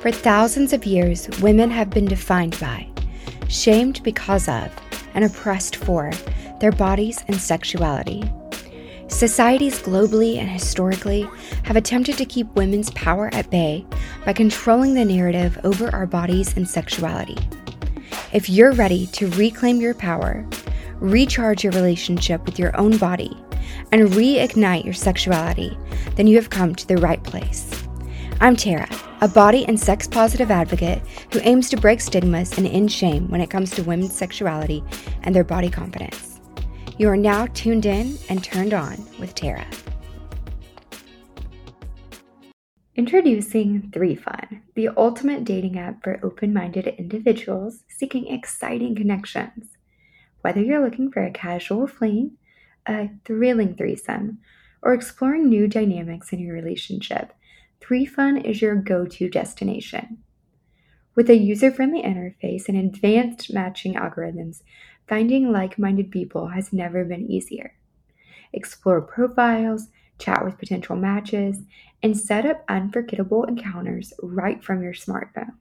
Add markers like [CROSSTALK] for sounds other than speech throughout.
For thousands of years, women have been defined by, shamed because of, and oppressed for their bodies and sexuality. Societies globally and historically have attempted to keep women's power at bay by controlling the narrative over our bodies and sexuality. If you're ready to reclaim your power, recharge your relationship with your own body, and reignite your sexuality, then you have come to the right place. I'm Tara, a body and sex positive advocate who aims to break stigmas and end shame when it comes to women's sexuality and their body confidence. You are now tuned in and turned on with Tara. Introducing 3Fun, the ultimate dating app for open minded individuals seeking exciting connections. Whether you're looking for a casual fling, a thrilling threesome, or exploring new dynamics in your relationship, 3Fun is your go to destination. With a user friendly interface and advanced matching algorithms, finding like minded people has never been easier. Explore profiles, chat with potential matches, and set up unforgettable encounters right from your smartphone.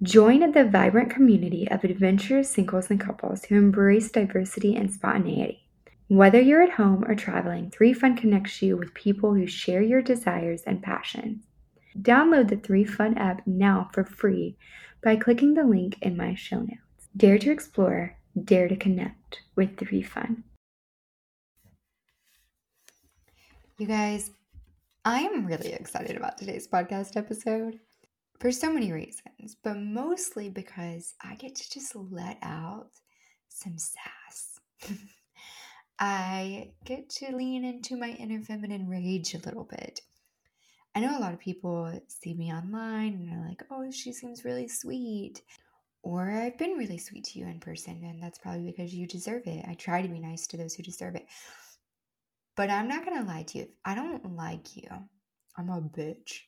Join the vibrant community of adventurous singles and couples who embrace diversity and spontaneity. Whether you're at home or traveling, 3Fun connects you with people who share your desires and passions. Download the 3Fun app now for free by clicking the link in my show notes. Dare to explore, dare to connect with 3Fun. You guys, I am really excited about today's podcast episode for so many reasons, but mostly because I get to just let out some sass. [LAUGHS] I get to lean into my inner feminine rage a little bit. I know a lot of people see me online and they're like, oh, she seems really sweet. Or I've been really sweet to you in person, and that's probably because you deserve it. I try to be nice to those who deserve it. But I'm not gonna lie to you. I don't like you, I'm a bitch.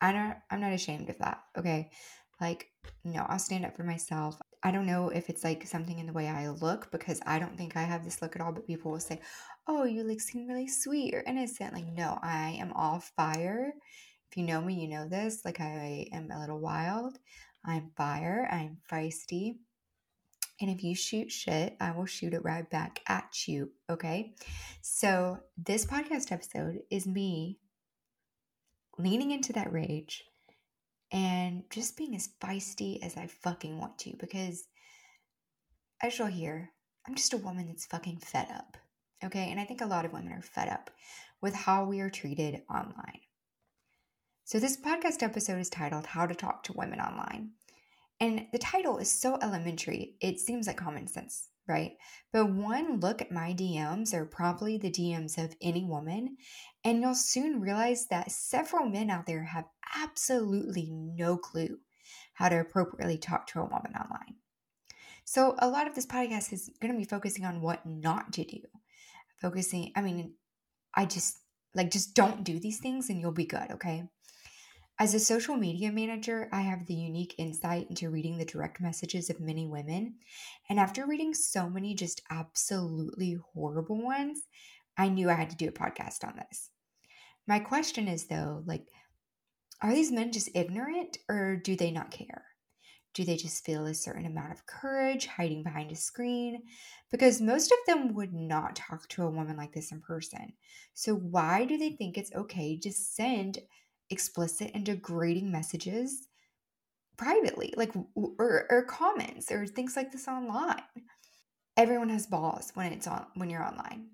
I don't I'm not ashamed of that. Okay. Like, no, I'll stand up for myself. I don't know if it's like something in the way I look because I don't think I have this look at all, but people will say, Oh, you like seem really sweet or innocent. Like, no, I am all fire. If you know me, you know this. Like I am a little wild. I'm fire. I'm feisty. And if you shoot shit, I will shoot it right back at you. Okay. So, this podcast episode is me leaning into that rage and just being as feisty as I fucking want to because, as you'll hear, I'm just a woman that's fucking fed up. Okay. And I think a lot of women are fed up with how we are treated online. So, this podcast episode is titled How to Talk to Women Online. And the title is so elementary, it seems like common sense, right? But one look at my DMs or probably the DMs of any woman, and you'll soon realize that several men out there have absolutely no clue how to appropriately talk to a woman online. So, a lot of this podcast is going to be focusing on what not to do. Focusing, I mean, I just like, just don't do these things and you'll be good, okay? As a social media manager, I have the unique insight into reading the direct messages of many women. And after reading so many just absolutely horrible ones, I knew I had to do a podcast on this. My question is though, like, are these men just ignorant or do they not care? Do they just feel a certain amount of courage hiding behind a screen? Because most of them would not talk to a woman like this in person. So, why do they think it's okay to send explicit and degrading messages privately, like or, or comments or things like this online. Everyone has balls when it's on when you're online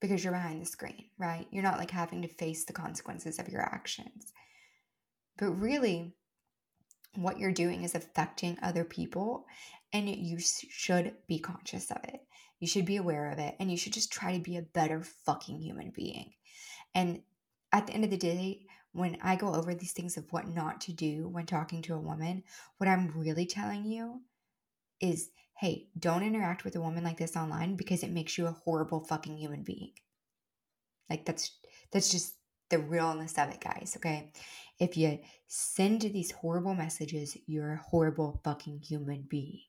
because you're behind the screen, right? You're not like having to face the consequences of your actions. But really, what you're doing is affecting other people, and you should be conscious of it. You should be aware of it, and you should just try to be a better fucking human being. And at the end of the day, when I go over these things of what not to do when talking to a woman, what I'm really telling you is hey, don't interact with a woman like this online because it makes you a horrible fucking human being. Like that's that's just the realness of it, guys, okay? If you send these horrible messages, you're a horrible fucking human being.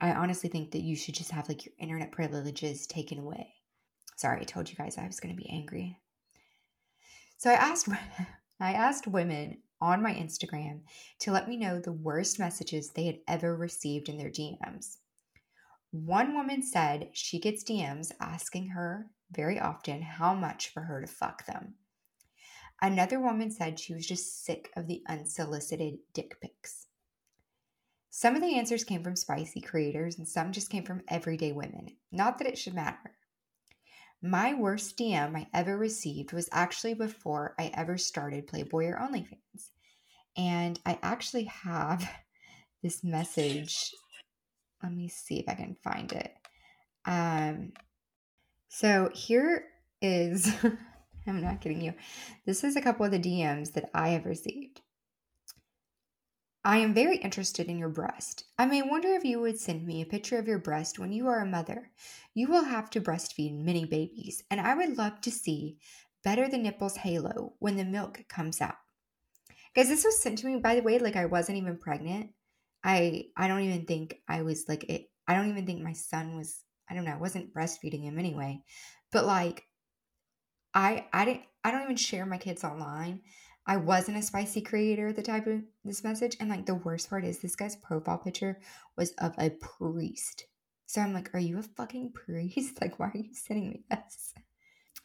I honestly think that you should just have like your internet privileges taken away. Sorry, I told you guys I was going to be angry. So I asked [LAUGHS] I asked women on my Instagram to let me know the worst messages they had ever received in their DMs. One woman said she gets DMs asking her very often how much for her to fuck them. Another woman said she was just sick of the unsolicited dick pics. Some of the answers came from spicy creators and some just came from everyday women. Not that it should matter. My worst DM I ever received was actually before I ever started Playboy or OnlyFans. And I actually have [LAUGHS] this message let me see if I can find it. Um, so here is, [LAUGHS] I'm not kidding you. This is a couple of the DMs that I have received. I am very interested in your breast. I may wonder if you would send me a picture of your breast when you are a mother. You will have to breastfeed many babies, and I would love to see better the nipples halo when the milk comes out. Guys, this was sent to me, by the way, like I wasn't even pregnant. I I don't even think I was like it, I don't even think my son was I don't know, I wasn't breastfeeding him anyway. But like I I didn't I don't even share my kids online. I wasn't a spicy creator at the type of this message. And like the worst part is this guy's profile picture was of a priest. So I'm like, are you a fucking priest? [LAUGHS] Like, why are you sending me this?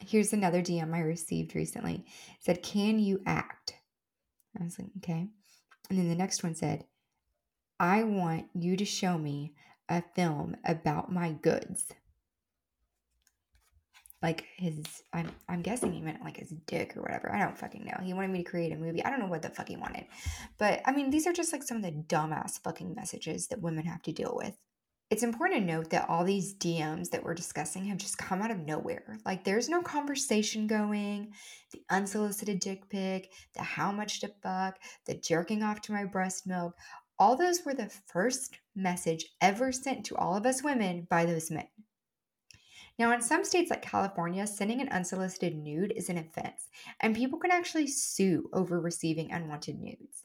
Here's another DM I received recently. It said, Can you act? I was like, okay. And then the next one said, I want you to show me a film about my goods. Like his, I'm, I'm guessing he meant like his dick or whatever. I don't fucking know. He wanted me to create a movie. I don't know what the fuck he wanted. But I mean, these are just like some of the dumbass fucking messages that women have to deal with. It's important to note that all these DMs that we're discussing have just come out of nowhere. Like, there's no conversation going. The unsolicited dick pic, the how much to fuck, the jerking off to my breast milk, all those were the first message ever sent to all of us women by those men. Now, in some states like California, sending an unsolicited nude is an offense, and people can actually sue over receiving unwanted nudes.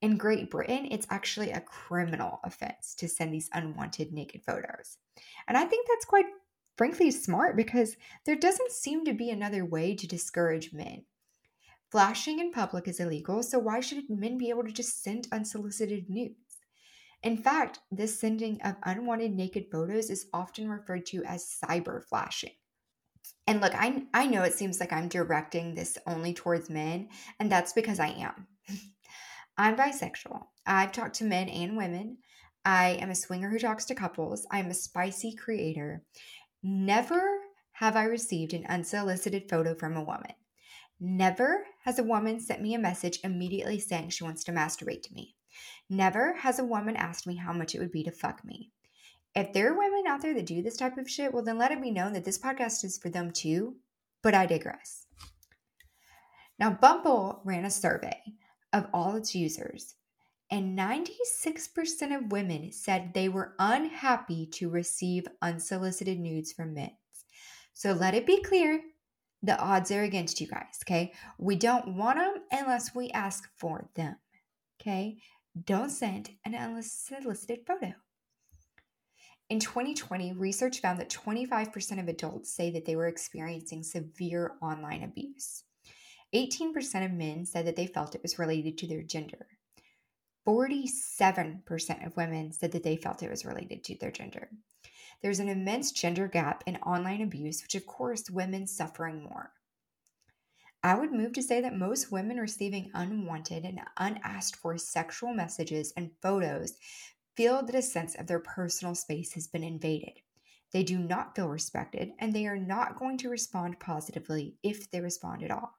In Great Britain, it's actually a criminal offense to send these unwanted naked photos. And I think that's quite frankly smart because there doesn't seem to be another way to discourage men. Flashing in public is illegal, so why should men be able to just send unsolicited nudes? In fact, this sending of unwanted naked photos is often referred to as cyber flashing. And look, I, I know it seems like I'm directing this only towards men, and that's because I am. [LAUGHS] I'm bisexual. I've talked to men and women. I am a swinger who talks to couples. I'm a spicy creator. Never have I received an unsolicited photo from a woman. Never has a woman sent me a message immediately saying she wants to masturbate to me. Never has a woman asked me how much it would be to fuck me. If there are women out there that do this type of shit, well, then let it be known that this podcast is for them too, but I digress. Now, Bumble ran a survey of all its users, and 96% of women said they were unhappy to receive unsolicited nudes from men. So let it be clear the odds are against you guys, okay? We don't want them unless we ask for them, okay? Don't send an unsolicited photo. In 2020, research found that 25% of adults say that they were experiencing severe online abuse. 18% of men said that they felt it was related to their gender. 47% of women said that they felt it was related to their gender. There's an immense gender gap in online abuse, which of course women suffering more. I would move to say that most women receiving unwanted and unasked for sexual messages and photos feel that a sense of their personal space has been invaded. They do not feel respected and they are not going to respond positively if they respond at all.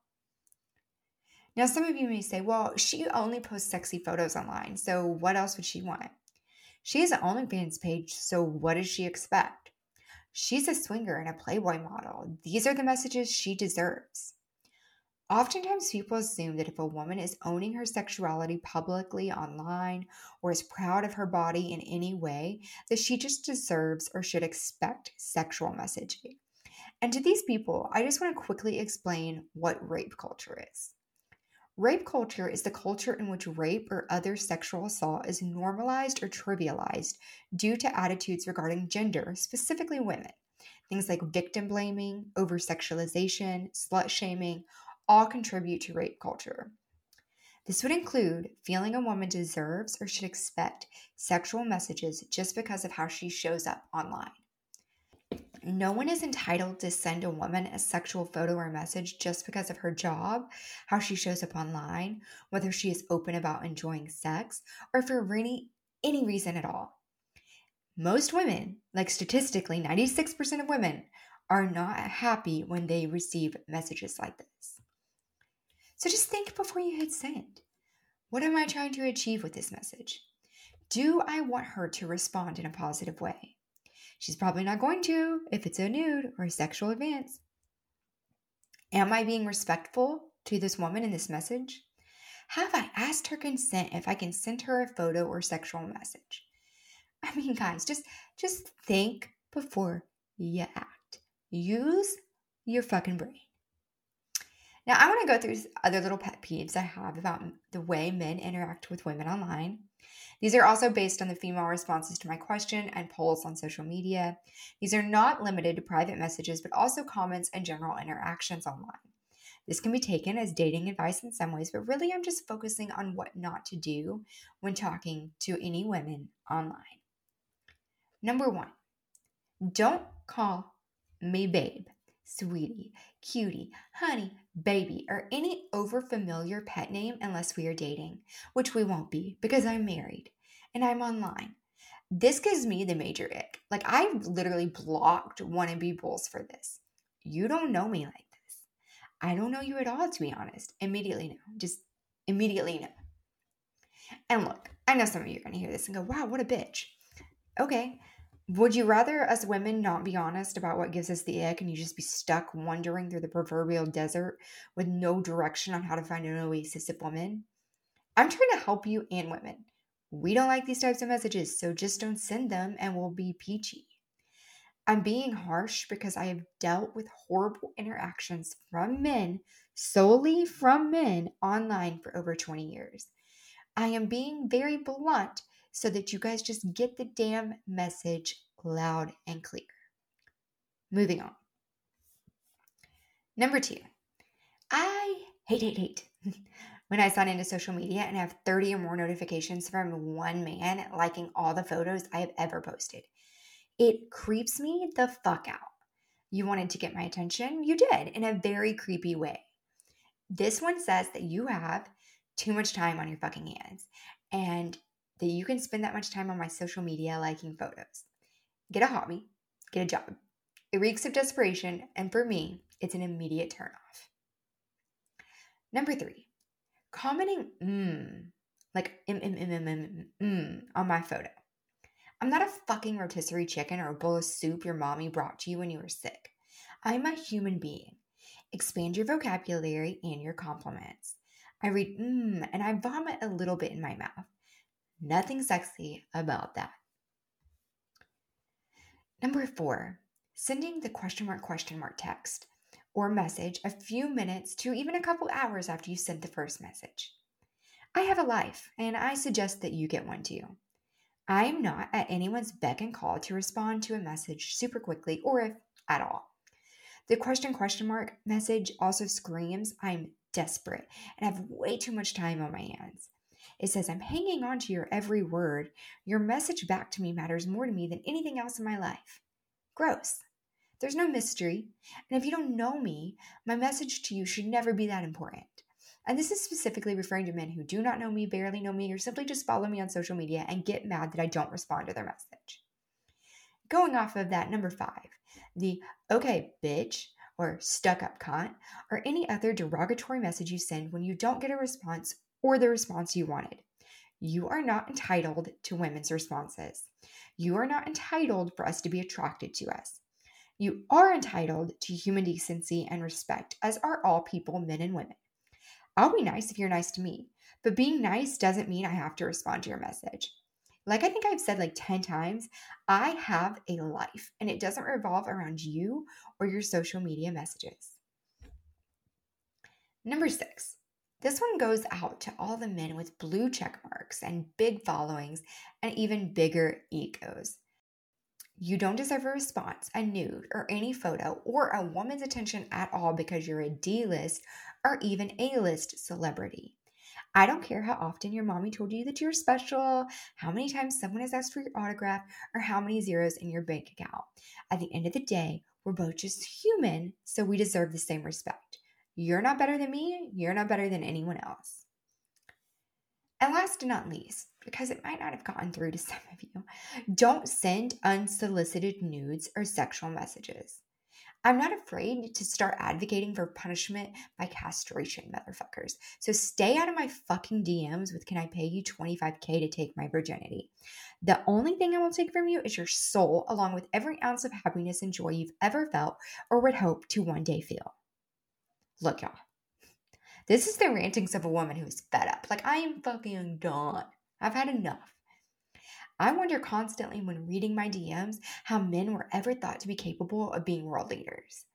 Now, some of you may say, well, she only posts sexy photos online, so what else would she want? She has an OnlyFans page, so what does she expect? She's a swinger and a Playboy model. These are the messages she deserves. Oftentimes, people assume that if a woman is owning her sexuality publicly online or is proud of her body in any way, that she just deserves or should expect sexual messaging. And to these people, I just want to quickly explain what rape culture is. Rape culture is the culture in which rape or other sexual assault is normalized or trivialized due to attitudes regarding gender, specifically women. Things like victim blaming, over sexualization, slut shaming all contribute to rape culture. This would include feeling a woman deserves or should expect sexual messages just because of how she shows up online. No one is entitled to send a woman a sexual photo or message just because of her job, how she shows up online, whether she is open about enjoying sex, or for any, any reason at all. Most women, like statistically 96% of women, are not happy when they receive messages like this. So just think before you hit send. What am I trying to achieve with this message? Do I want her to respond in a positive way? She's probably not going to if it's a nude or a sexual advance. Am I being respectful to this woman in this message? Have I asked her consent if I can send her a photo or sexual message? I mean, guys, just just think before you act. Use your fucking brain. Now, I want to go through other little pet peeves I have about the way men interact with women online. These are also based on the female responses to my question and polls on social media. These are not limited to private messages, but also comments and general interactions online. This can be taken as dating advice in some ways, but really I'm just focusing on what not to do when talking to any women online. Number one, don't call me babe, sweetie, cutie, honey, baby, or any overfamiliar pet name unless we are dating, which we won't be because I'm married and I'm online. This gives me the major ick. Like, I've literally blocked wannabe bulls for this. You don't know me like this. I don't know you at all, to be honest. Immediately no. Just immediately no. And look, I know some of you are going to hear this and go, wow, what a bitch. Okay, would you rather us women not be honest about what gives us the ick and you just be stuck wandering through the proverbial desert with no direction on how to find an oasis of woman? I'm trying to help you and women. We don't like these types of messages, so just don't send them and we'll be peachy. I'm being harsh because I have dealt with horrible interactions from men, solely from men, online for over 20 years. I am being very blunt so that you guys just get the damn message loud and clear. Moving on. Number two, I hate, hate, hate [LAUGHS] when I sign into social media and have 30 or more notifications from one man liking all the photos I have ever posted. It creeps me the fuck out. You wanted to get my attention? You did in a very creepy way. This one says that you have too much time on your fucking hands and that you can spend that much time on my social media liking photos. Get a hobby, get a job. It reeks of desperation, and for me, it's an immediate turnoff. Number three, commenting mmm, like mm, mm, mm, mm, on my photo. I'm not a fucking rotisserie chicken or a bowl of soup your mommy brought to you when you were sick. I'm a human being. Expand your vocabulary and your compliments. I read mmm and I vomit a little bit in my mouth. Nothing sexy about that. Number four, sending the question mark question mark text or message a few minutes to even a couple hours after you sent the first message. I have a life and I suggest that you get one too. I am not at anyone's beck and call to respond to a message super quickly or if at all. The question question mark message also screams I'm desperate and have way too much time on my hands. It says, I'm hanging on to your every word. Your message back to me matters more to me than anything else in my life. Gross. There's no mystery. And if you don't know me, my message to you should never be that important. And this is specifically referring to men who do not know me, barely know me, or simply just follow me on social media and get mad that I don't respond to their message. Going off of that, number five, the okay, bitch, or stuck up cunt, or any other derogatory message you send when you don't get a response or the response you wanted. You are not entitled to women's responses. You are not entitled for us to be attracted to us. You are entitled to human decency and respect, as are all people, men and women. I'll be nice if you're nice to me, but being nice doesn't mean I have to respond to your message. Like I think I've said like 10 times, I have a life and it doesn't revolve around you or your social media messages. Number six, this one goes out to all the men with blue check marks and big followings and even bigger egos. You don't deserve a response, a nude, or any photo, or a woman's attention at all because you're a D list or even A list celebrity. I don't care how often your mommy told you that you're special, how many times someone has asked for your autograph, or how many zeros in your bank account. At the end of the day, we're both just human, so we deserve the same respect. You're not better than me, you're not better than anyone else. And last but not least, because it might not have gotten through to [LAUGHS] some of you, don't send unsolicited nudes or sexual messages. I'm not afraid to start advocating for punishment by castration, motherfuckers. So stay out of my fucking DMs with can I pay you 25k to take my virginity? The only thing I will take from you is your soul, along with every ounce of happiness and joy you've ever felt or would hope to one day feel. Look, y'all. This is the rantings of a woman who is fed up. Like, I am fucking done. I've had enough. I wonder constantly when reading my DMs how men were ever thought to be capable of being world leaders.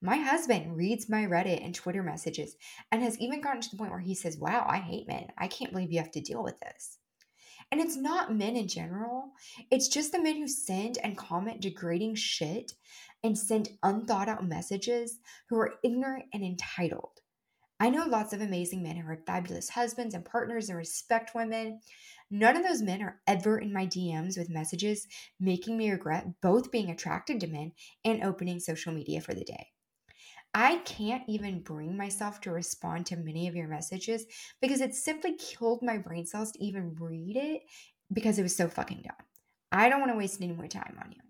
My husband reads my Reddit and Twitter messages and has even gotten to the point where he says, Wow, I hate men. I can't believe you have to deal with this. And it's not men in general, it's just the men who send and comment degrading shit and send unthought out messages who are ignorant and entitled. I know lots of amazing men who are fabulous husbands and partners and respect women. None of those men are ever in my DMs with messages making me regret both being attracted to men and opening social media for the day. I can't even bring myself to respond to many of your messages because it simply killed my brain cells to even read it because it was so fucking dumb. I don't want to waste any more time on you.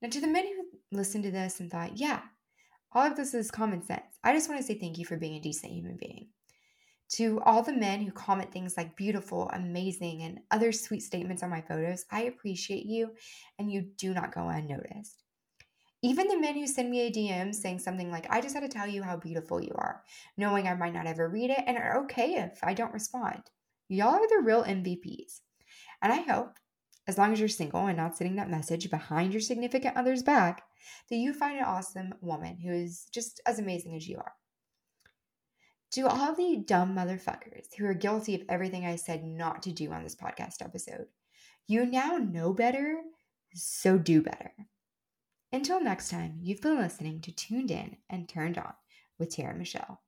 Now, to the men who listened to this and thought, yeah, all of this is common sense, I just want to say thank you for being a decent human being. To all the men who comment things like beautiful, amazing, and other sweet statements on my photos, I appreciate you and you do not go unnoticed. Even the men who send me a DM saying something like, I just had to tell you how beautiful you are, knowing I might not ever read it and are okay if I don't respond. Y'all are the real MVPs. And I hope, as long as you're single and not sending that message behind your significant other's back, that you find an awesome woman who is just as amazing as you are. To all the dumb motherfuckers who are guilty of everything I said not to do on this podcast episode, you now know better, so do better. Until next time, you've been listening to Tuned In and Turned On with Tara Michelle.